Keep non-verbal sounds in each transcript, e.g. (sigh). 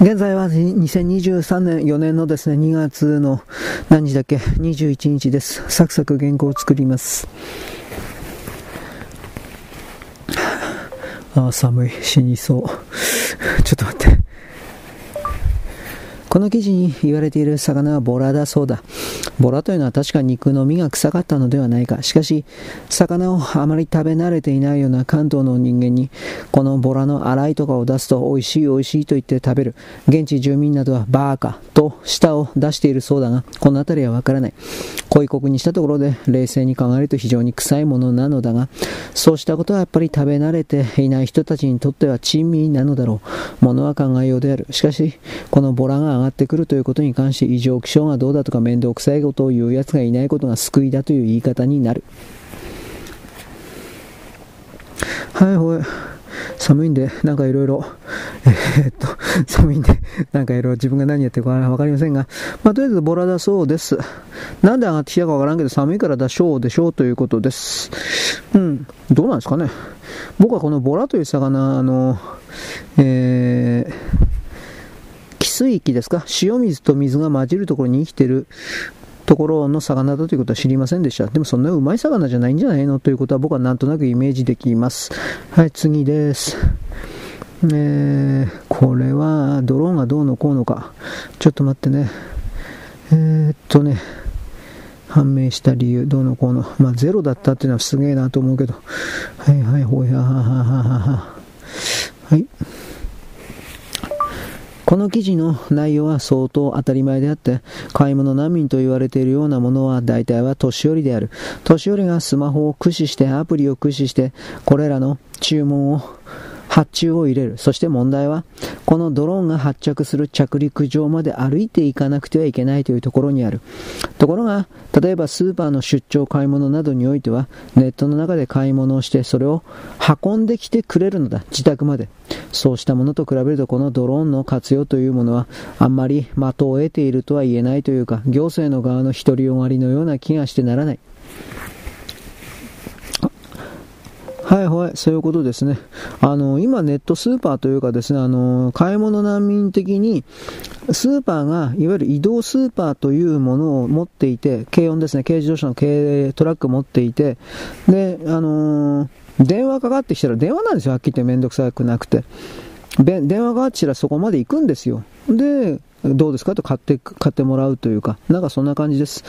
現在は2023年4年のですね、2月の何時だっけ ?21 日です。サクサク原稿を作ります。あ、寒い。死にそう。ちょっと待って。この記事に言われている魚はボラだそうだ。ボラというのは確か肉の身が臭かったのではないか。しかし、魚をあまり食べ慣れていないような関東の人間に、このボラの洗いとかを出すと美味しい美味しいと言って食べる。現地住民などはバーカと舌を出しているそうだが、この辺りはわからない。恋国にしたところで冷静に考えると非常に臭いものなのだが、そうしたことはやっぱり食べ慣れていない人たちにとっては珍味なのだろう。ものは考えようである。しかし、このボラが上がってくるということに関して異常気象がどうだとか面倒くさいことを言う奴がいないことが救いだという言い方になる。はいほい。寒いんで、なんかいろいろ、えー、っと、寒いんで、なんかいろいろ自分が何やってるかわかりませんが、まあ、とりあえずボラだそうです。なんで上がってきたかわからんけど、寒いからだしょうでしょうということです。うん、どうなんですかね。僕はこのボラという魚、あの、えー、水域ですか？塩水と水が混じるところに生きてるところの魚だということは知りませんでした。でもそんなうまい魚じゃないんじゃないの？ということは僕はなんとなくイメージできます。はい、次です。えー、これはドローンがどうのこうのか。ちょっと待ってね。えー、っとね、判明した理由、どうのこうの。まあゼロだったっていうのはすげえなと思うけど。はいはい、ほいははははは。はい。この記事の内容は相当当たり前であって、買い物難民と言われているようなものは大体は年寄りである。年寄りがスマホを駆使して、アプリを駆使して、これらの注文を発注を入れる。そして問題は、このドローンが発着する着陸場まで歩いていかなくてはいけないというところにある。ところが、例えばスーパーの出張買い物などにおいては、ネットの中で買い物をして、それを運んできてくれるのだ。自宅まで。そうしたものと比べると、このドローンの活用というものは、あんまり的を得ているとは言えないというか、行政の側の独りよがりのような気がしてならない。はいはい、そういうことですね。あの、今ネットスーパーというかですね、あの、買い物難民的に、スーパーが、いわゆる移動スーパーというものを持っていて、軽音ですね、軽自動車の軽トラック持っていて、で、あの、電話かかってきたら電話なんですよ、はっきり言ってめんどくさくなくて。電話がかかってきたらそこまで行くんですよ。で、どうですか？と買って、買ってもらうというか、なんかそんな感じです。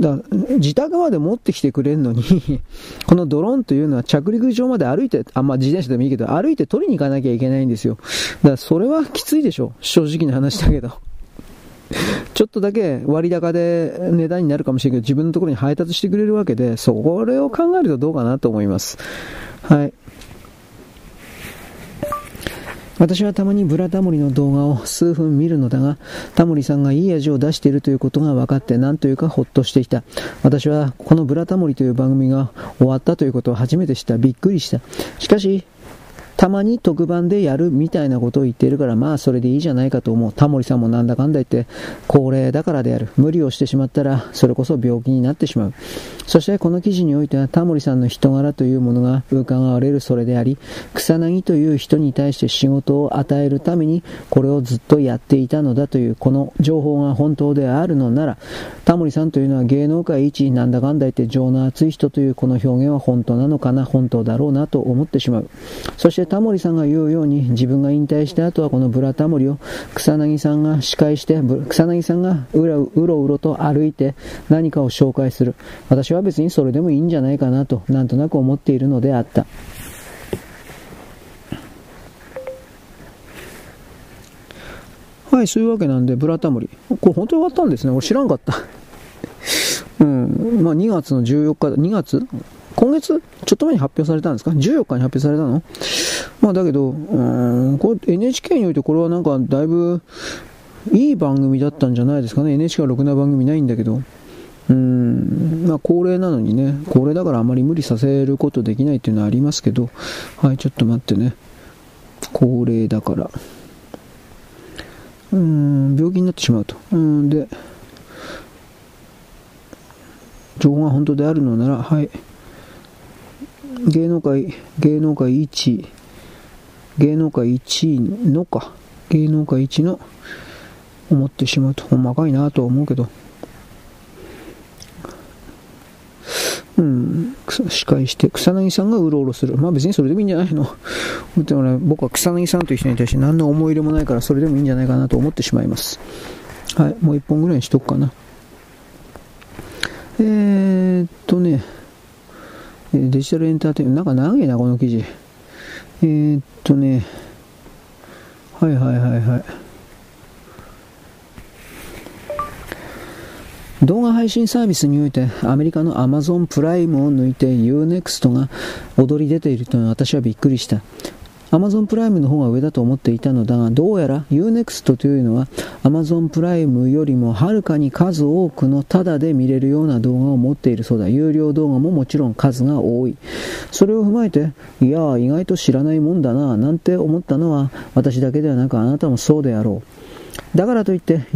だ自宅まで持ってきてくれるのに (laughs) このドローンというのは着陸場まで歩いて、あ、まあ、自転車でもいいけど、歩いて取りに行かなきゃいけないんですよ。だからそれはきついでしょ。正直な話だけど。(laughs) ちょっとだけ割高で値段になるかもしれないけど、自分のところに配達してくれるわけで、それを考えるとどうかなと思います。はい。私はたまにブラタモリの動画を数分見るのだが、タモリさんがいい味を出しているということが分かって何というかほっとしてきた。私はこのブラタモリという番組が終わったということを初めて知った。びっくりした。しかし、たまに特番でやるみたいなことを言っているから、まあそれでいいじゃないかと思う。タモリさんもなんだかんだ言って、高齢だからである。無理をしてしまったら、それこそ病気になってしまう。そしてこの記事においては、タモリさんの人柄というものが伺われるそれであり、草薙という人に対して仕事を与えるために、これをずっとやっていたのだという、この情報が本当であるのなら、タモリさんというのは芸能界一なんだかんだ言って情の熱い人というこの表現は本当なのかな、本当だろうなと思ってしまう。そしてタモリさんが言うように自分が引退した後はこのブラタモリを草薙さんが司会して草薙さんがうろうろうろと歩いて何かを紹介する私は別にそれでもいいんじゃないかなとなんとなく思っているのであったはい、そういうわけなんで、ブラタモリ。これ本当に終わったんですね。俺知らんかった。(laughs) うん。まあ2月の14日、2月？今月？ちょっと前に発表されたんですか ?14 日に発表されたの？まあだけど、うん、これ NHK においてこれはなんかだいぶいい番組だったんじゃないですかね。NHK はろくな番組ないんだけど。うん、まあ高齢なのにね、高齢だからあまり無理させることできないっていうのはありますけど、はい、ちょっと待ってね。高齢だから。うん、病気になってしまうと。うん、で、情報が本当であるのなら、はい。芸能界、芸能界1、芸能界1位のか、芸能界一の思ってしまうと、細かいなと思うけど、うん、司会して、草薙さんがうろうろする。まあ別にそれでもいいんじゃないの。でもね、僕は草薙さんという人に対して何の思い入れもないから、それでもいいんじゃないかなと思ってしまいます。はい、もう一本ぐらいにしとくかな。えー、っとね、デジタルエンターテインメント、なんか長いな、この記事。えー、っとね、はいはいはいはい。動画配信サービスにおいてアメリカの Amazon プライムを抜いて Unext が踊り出ているというのは私はびっくりした。Amazon プライムの方が上だと思っていたのだが、どうやら Unext というのは Amazon プライムよりもはるかに数多くのタダで見れるような動画を持っているそうだ。有料動画ももちろん数が多い。それを踏まえて、いや意外と知らないもんだな、なんて思ったのは私だけではなくあなたもそうであろう。だからといって、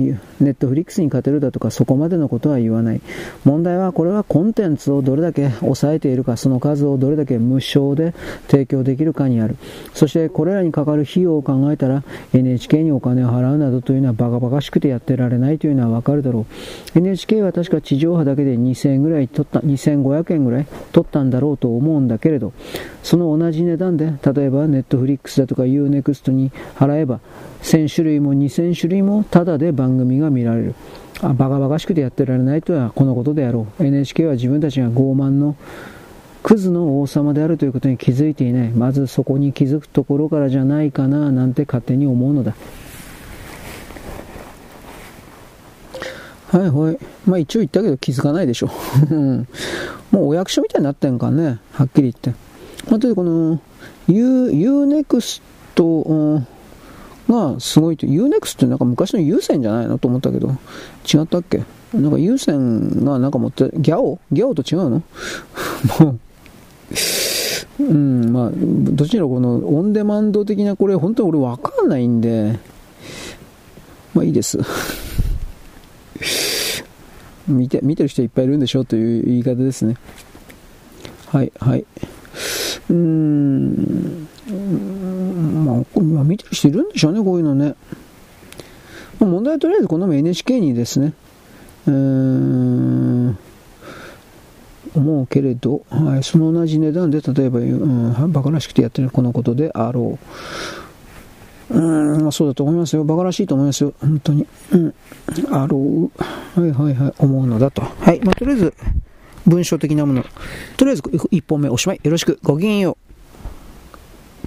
ネットフリックスに勝てるだとかそこまでのことは言わない。問題はこれはコンテンツをどれだけ抑えているか、その数をどれだけ無償で提供できるかにある。そしてこれらにかかる費用を考えたら NHK にお金を払うなどというのはバカバカしくてやってられないというのはわかるだろう。NHK は確か地上波だけで2000円ぐらい取った、2500円ぐらい取ったんだろうと思うんだけれど、その同じ値段で、例えばネットフリックスだとか UNEXT に払えば、1000種類も2000種類ももタダで番組が見られる。あバカバカしくてやってられないとはこのことであろう。NHK は自分たちが傲慢のクズの王様であるということに気づいていない。まずそこに気づくところからじゃないかななんて勝手に思うのだ。はいはい。まあ一応言ったけど気づかないでしょ。(laughs) もうお役所みたいになってんかね。はっきり言って。まあ、というこの U、UNEXT、がすごいと、UNEX ってなんか昔の有線じゃないのと思ったけど、違ったっけ？なんか有線がなんか持って、ギャオ？ギャオと違うの？もう、うん、まあ、どちらこのオンデマンド的なこれ、本当に俺わかんないんで、まあいいです。(laughs) 見て、見てる人いっぱいいるんでしょという言い方ですね。はい、はい。うーん。まあ、まあ、見てるんでしょうね、こういうのね。まあ、問題はとりあえずこの NHK にですね、えー、思うけれど、はい、その同じ値段で、例えば、うん、バカらしくてやってるこのことであろう。うん、まあ、そうだと思いますよ。バカらしいと思いますよ。本当に。うん。あろう。はいはいはい。思うのだと。はい。まあ、とりあえず、文章的なもの。とりあえず、1本目おしまい。よろしく。ごきげんよう。